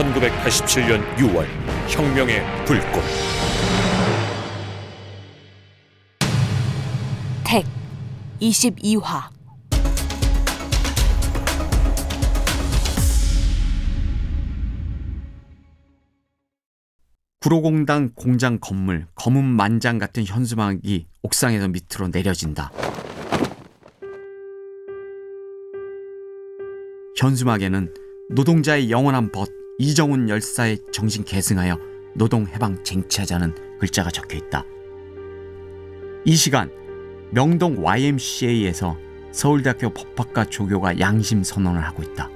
1987년 6월 혁명의 불꽃 택 22화 구로공단 공장 건물 검은 만장 같은 현수막이 옥상에서 밑으로 내려진다. 현수막에는 노동자의 영원한 벗 이정훈 열사의 정신 계승하여 노동 해방 쟁취하자는 글자가 적혀 있다. 이 시간 명동 YMCA에서 서울대학교 법학과 조교가 양심 선언을 하고 있다.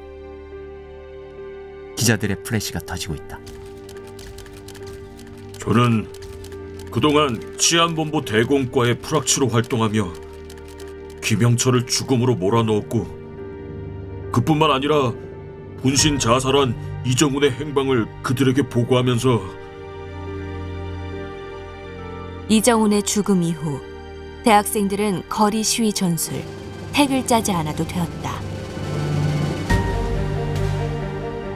기자들의 플래시가 터지고 있다. 저는 그동안 치안본부 대공과의 프락치로 활동하며 김영철을 죽음으로 몰아넣었고 그뿐만 아니라 분신 자살한 이정훈의 행방을 그들에게 보고하면서 이정훈의 죽음 이후 대학생들은 거리 시위 전술 택을 짜지 않아도 되었다.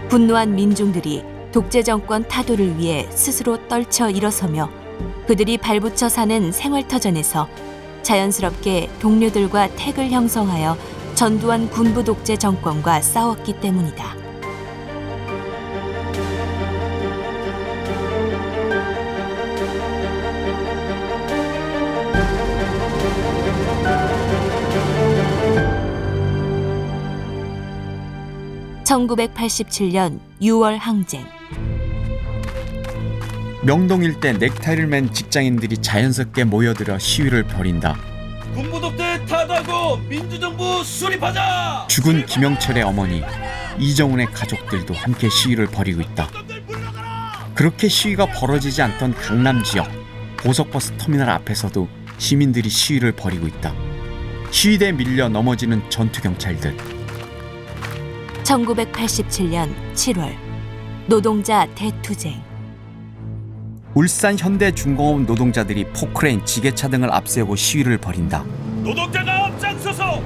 분노한 민중들이 독재 정권 타도를 위해 스스로 떨쳐 일어서며 그들이 발붙여 사는 생활터전에서 자연스럽게 동료들과 택을 형성하여 전두환 군부 독재 정권과 싸웠기 때문이다. (1987년 6월) 항쟁 명동 일대 넥타이를 맨 직장인들이 자연스럽게 모여들어 시위를 벌인다. 군부독대 타도하고 민주정부 수립하자! 죽은 김영철의 어머니 이정훈의 가족들도 함께 시위를 벌이고 있다. 그렇게 시위가 벌어지지 않던 강남 지역 고속버스 터미널 앞에서도 시민들이 시위를 벌이고 있다. 시위대에 밀려 넘어지는 전투 경찰들. 1987년 7월 노동자 대투쟁 울산 현대중공업 노동자들이 포크레인, 지게차 등을 앞세우고 시위를 벌인다. 노동자가 앞장서서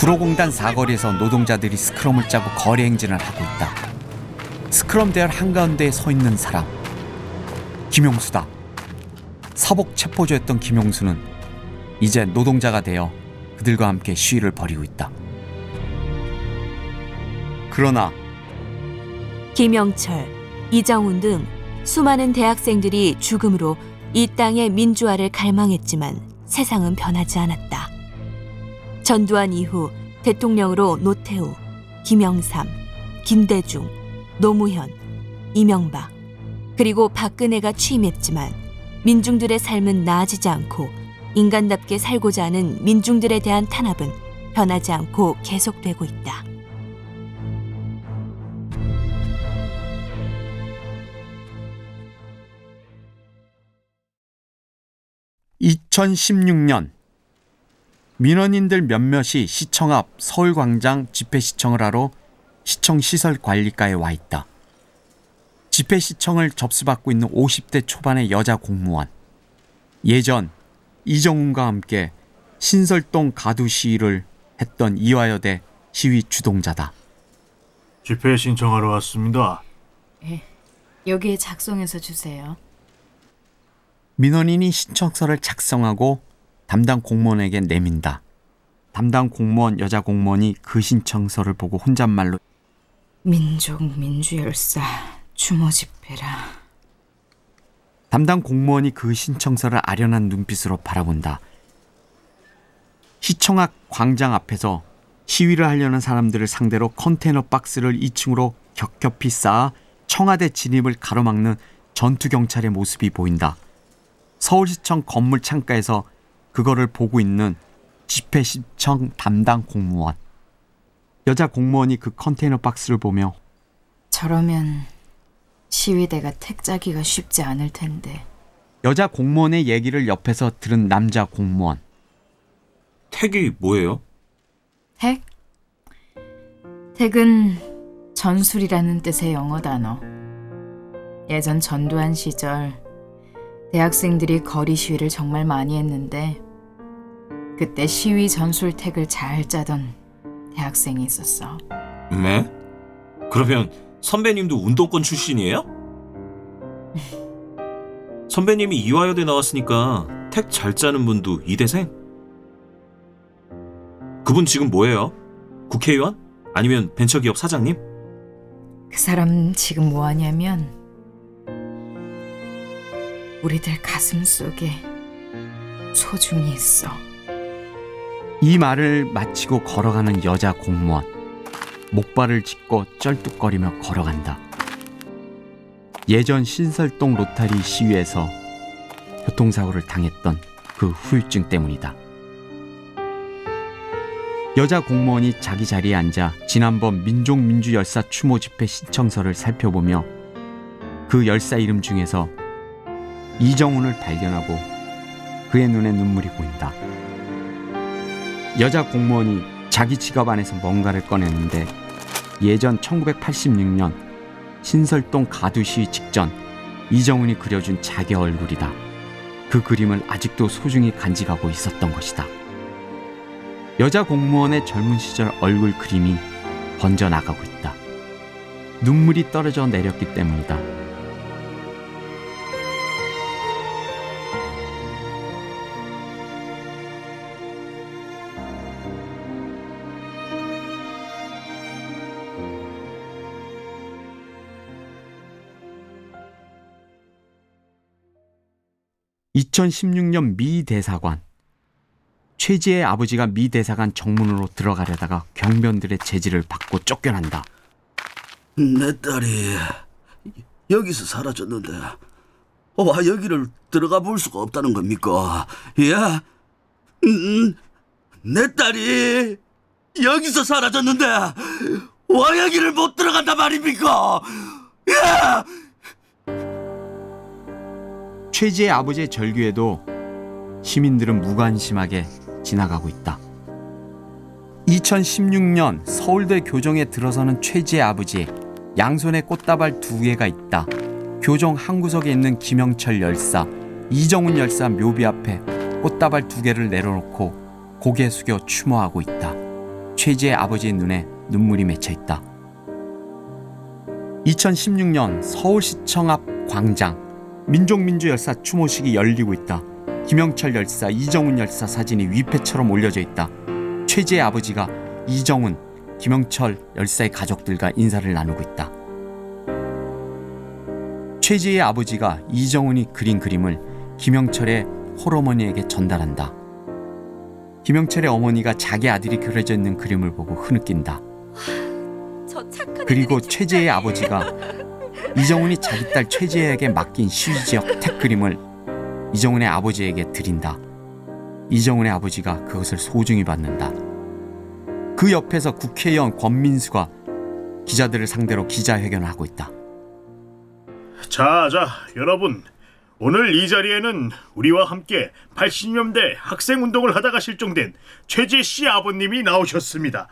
구로공단 사거리에서 노동자들이 스크럼을 짜고 거리 행진을 하고 있다. 스크럼 대열 한가운데에 서 있는 사람. 김용수다. 사복 체포조였던 김용수는 이제 노동자가 되어 그들과 함께 시위를 벌이고 있다. 그러나 김영철, 이정훈 등 수많은 대학생들이 죽음으로 이 땅의 민주화를 갈망했지만 세상은 변하지 않았다. 전두환 이후 대통령으로 노태우, 김영삼, 김대중, 노무현, 이명박, 그리고 박근혜가 취임했지만 민중들의 삶은 나아지지 않고 인간답게 살고자 하는 민중들에 대한 탄압은 변하지 않고 계속되고 있다. 2016년 민원인들 몇몇이 시청 앞 서울광장 집회 시청을 하러 시청 시설 관리과에 와 있다. 집회 시청을 접수받고 있는 50대 초반의 여자 공무원. 예전 이정훈과 함께 신설동 가두 시위를 했던 이화여대 시위 주동자다. 집회 신청하러 왔습니다. 예, 여기에 작성해서 주세요. 민원인이 신청서를 작성하고 담당 공무원에게 내민다. 담당 공무원 여자 공무원이 그 신청서를 보고 혼잣말로 민족 민주열사 주모 집회라. 담당 공무원이 그 신청서를 아련한 눈빛으로 바라본다. 시청 앞 광장 앞에서 시위를 하려는 사람들을 상대로 컨테이너 박스를 2층으로 겹겹이 쌓아 청와대 진입을 가로막는 전투 경찰의 모습이 보인다. 서울시청 건물 창가에서 그거를 보고 있는 집회시청 담당 공무원. 여자 공무원이 그 컨테이너 박스를 보며 저러면 시위대가 택 짜기가 쉽지 않을 텐데. 여자 공무원의 얘기를 옆에서 들은 남자 공무원. 택이 뭐예요? 택? 택은 전술이라는 뜻의 영어 단어. 예전 전두환 시절 대학생들이 거리 시위를 정말 많이 했는데 그때 시위 전술택을 잘 짜던 대학생이 있었어. 네? 그러면 선배님도 운동권 출신이에요? 선배님이 이화여대 나왔으니까 택 잘 짜는 분도 이대생? 그분 지금 뭐예요? 국회의원? 아니면 벤처기업 사장님? 그 사람 지금 뭐 하냐면 우리들 가슴 속에 소중히 있어. 이 말을 마치고 걸어가는 여자 공무원. 목발을 짚고 쩔뚝거리며 걸어간다. 예전 신설동 로타리 시위에서 교통사고를 당했던 그 후유증 때문이다. 여자 공무원이 자기 자리에 앉아 지난번 민족민주열사 추모 집회 신청서를 살펴보며 그 열사 이름 중에서 이정훈을 발견하고 그의 눈에 눈물이 보인다. 여자 공무원이 자기 지갑 안에서 뭔가를 꺼냈는데 예전 1986년 신설동 가두 시위 직전 이정훈이 그려준 자기 얼굴이다. 그 그림을 아직도 소중히 간직하고 있었던 것이다. 여자 공무원의 젊은 시절 얼굴 그림이 번져나가고 있다. 눈물이 떨어져 내렸기 때문이다. (2016년) 미 대사관 최지의 아버지가 미 대사관 정문으로 들어가려다가 경변들의 제지를 받고 쫓겨난다. 내 딸이 여기서 사라졌는데 와 여기를 들어가 볼 수가 없다는 겁니까? 예? 음, 내 딸이 여기서 사라졌는데 와 여기를 못 들어간단 말입니까? 예! 최지의 아버지의 절규에도 시민들은 무관심하게 지나가고 있다. 2016년 서울대 교정에 들어서는 최지의 아버지 양손에 꽃다발 두 개가 있다. 교정 한 구석에 있는 김영철 열사, 이정훈 열사 묘비 앞에 꽃다발 두 개를 내려놓고 고개 숙여 추모하고 있다. 최지의 아버지의 눈에 눈물이 맺혀 있다. 2016년 서울시청 앞 광장 민족민주 열사 추모식이 열리고 있다. 김영철 열사, 이정훈 열사 사진이 위패처럼 올려져 있다. 최지의 아버지가 이정훈, 김영철 열사의 가족들과 인사를 나누고 있다. 최지의 아버지가 이정훈이 그린 그림을 김영철의 홀어머니에게 전달한다. 김영철의 어머니가 자기 아들이 그려져 있는 그림을 보고 흐느낀다. 그리고 최지의 아버지가 이정훈이 자기 딸 최지혜에게 맡긴 시위 지역 택 그림을 이정훈의 아버지에게 드린다. 이정훈의 아버지가 그것을 소중히 받는다. 그 옆에서 국회의원 권민수가 기자들을 상대로 기자회견을 하고 있다. 자, 자, 여러분. 오늘 이 자리에는 우리와 함께 80년대 학생 운동을 하다가 실종된 최재 씨 아버님이 나오셨습니다.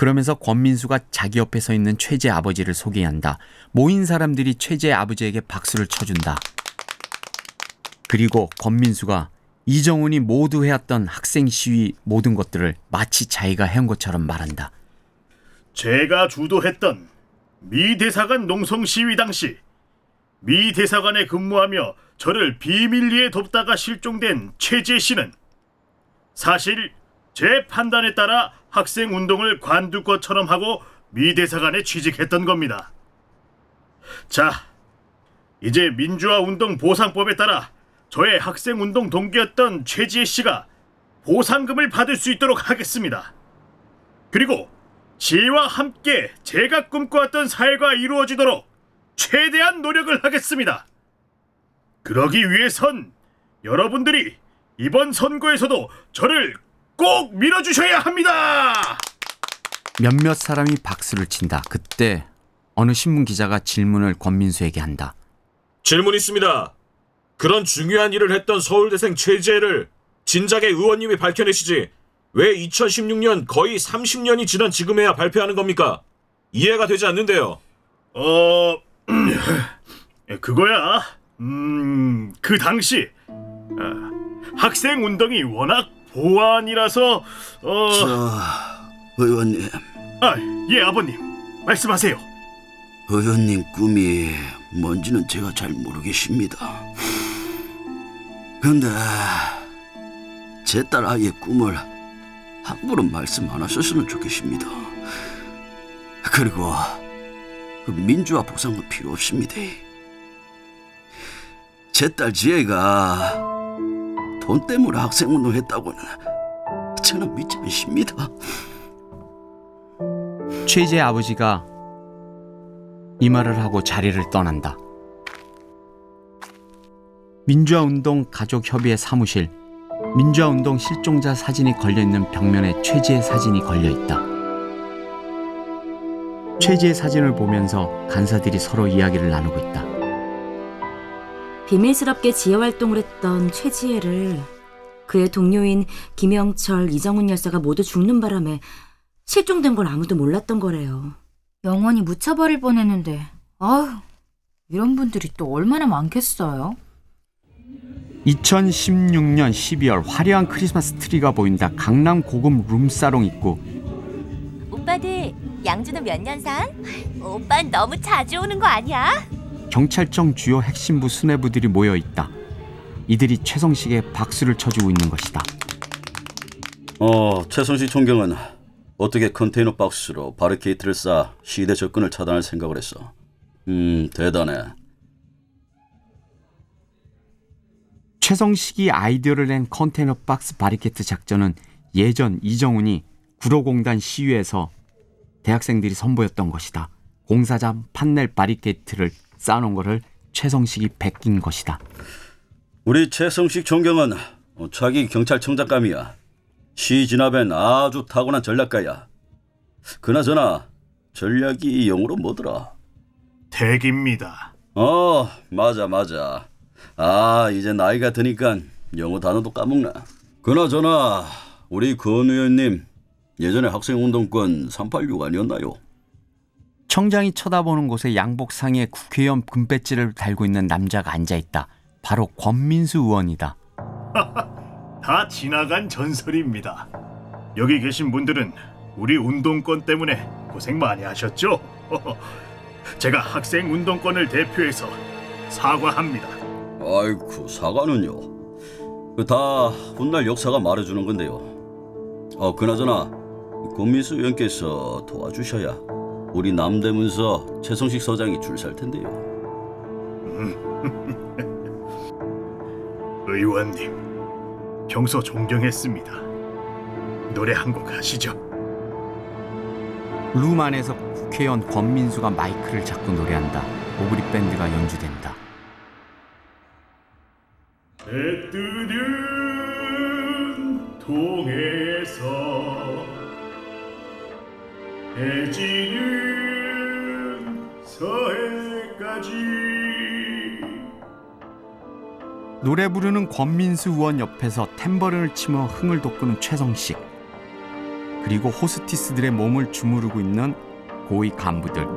그러면서 권민수가 자기 옆에 서 있는 최재 아버지를 소개한다. 모인 사람들이 최재 아버지에게 박수를 쳐준다. 그리고 권민수가 이정훈이 모두 해왔던 학생 시위 모든 것들을 마치 자기가 해온 것처럼 말한다. 제가 주도했던 미 대사관 농성 시위 당시 미 대사관에 근무하며 저를 비밀리에 돕다가 실종된 최재 씨는 사실 제 판단에 따라 학생 운동을 관둘 것처럼 하고 미 대사관에 취직했던 겁니다. 자, 이제 민주화 운동 보상법에 따라 저의 학생 운동 동기였던 최지혜 씨가 보상금을 받을 수 있도록 하겠습니다. 그리고 지혜와 함께 제가 꿈꿔왔던 사회가 이루어지도록 최대한 노력을 하겠습니다. 그러기 위해선 여러분들이 이번 선거에서도 저를 꼭 밀어주셔야 합니다. 몇몇 사람이 박수를 친다. 그때 어느 신문 기자가 질문을 권민수에게 한다. 질문 있습니다. 그런 중요한 일을 했던 서울대생 최재를 진작에 의원님이 밝혀내시지 왜 2016년 거의 30년이 지난 지금에야 발표하는 겁니까? 이해가 되지 않는데요. 어, 그거야. 음, 그 당시 아, 학생 운동이 워낙 보안이라서 어, 저 의원님 아, 예 아버님 말씀하세요. 의원님 꿈이 뭔지는 제가 잘 모르겠습니다. 근데 제 딸 아이의 꿈을 함부로 말씀 안 하셨으면 좋겠습니다. 그리고 그 민주화 보상은 필요 없습니다. 제 딸 지혜가 돈 때문에 학생운동 했다고는 저는 믿지 않습니다. 최지의 아버지가 이 말을 하고 자리를 떠난다. 민주화운동 가족협의회 사무실 민주화운동 실종자 사진이 걸려있는 벽면에 최지의 사진이 걸려있다. 최지의 사진을 보면서 간사들이 서로 이야기를 나누고 있다. 비밀스럽게 지혜 활동을 했던 최지혜를 그의 동료인 김영철, 이정훈 열사가 모두 죽는 바람에 실종된 걸 아무도 몰랐던 거래요. 영원히 묻혀버릴 뻔했는데 아휴 이런 분들이 또 얼마나 많겠어요? 2016년 12월 화려한 크리스마스 트리가 보인다. 강남 고급 룸사롱 입구 오빠들 양주는 몇 년 산? 오빤 너무 자주 오는 거 아니야? 경찰청 주요 핵심부 수뇌부들이 모여 있다. 이들이 최성식에 박수를 쳐주고 있는 것이다. 어, 최성식 총경은 어떻게 컨테이너 박스로 바리케이트를 쌓아 시대 접근을 차단할 생각을 했어. 음, 대단해. 최성식이 아이디어를 낸 컨테이너 박스 바리케이트 작전은 예전 이정훈이 구로공단 시위에서 대학생들이 선보였던 것이다. 공사장 판넬 바리케이트를 쌓아놓은 것을 최성식이 베낀 것이다. 우리 최성식 총경은 어, 차기 경찰청장감이야. 시 진압엔 아주 타고난 전략가야. 그나저나 전략이 영어로 뭐더라? 대기입니다. 어, 맞아 맞아. 아, 이제 나이가 드니까 영어 단어도 까먹나. 그나저나 우리 권 의원님 예전에 학생운동권 386 아니었나요? 청장이 쳐다보는 곳에 양복 상에 국회의원 금배지를 달고 있는 남자가 앉아 있다. 바로 권민수 의원이다. 다 지나간 전설입니다. 여기 계신 분들은 우리 운동권 때문에 고생 많이 하셨죠? 제가 학생 운동권을 대표해서 사과합니다. 아이쿠 사과는요. 그다 훗날 역사가 말해주는 건데요. 어 그나저나 권민수 의원께서 도와주셔야 우리 남대문서 최성식 서장이 줄살 텐데요. 의원님, 평소 존경했습니다. 노래 한 곡 하시죠. 룸 안에서 국회의원 권민수가 마이크를 잡고 노래한다. 오그리 밴드가 연주된다. 해 뜨는 동해에서 해지는 노래 부르는 권민수 의원 옆에서 탬버린을 치며 흥을 돋구는 최성식. 그리고 호스티스들의 몸을 주무르고 있는 고위 간부들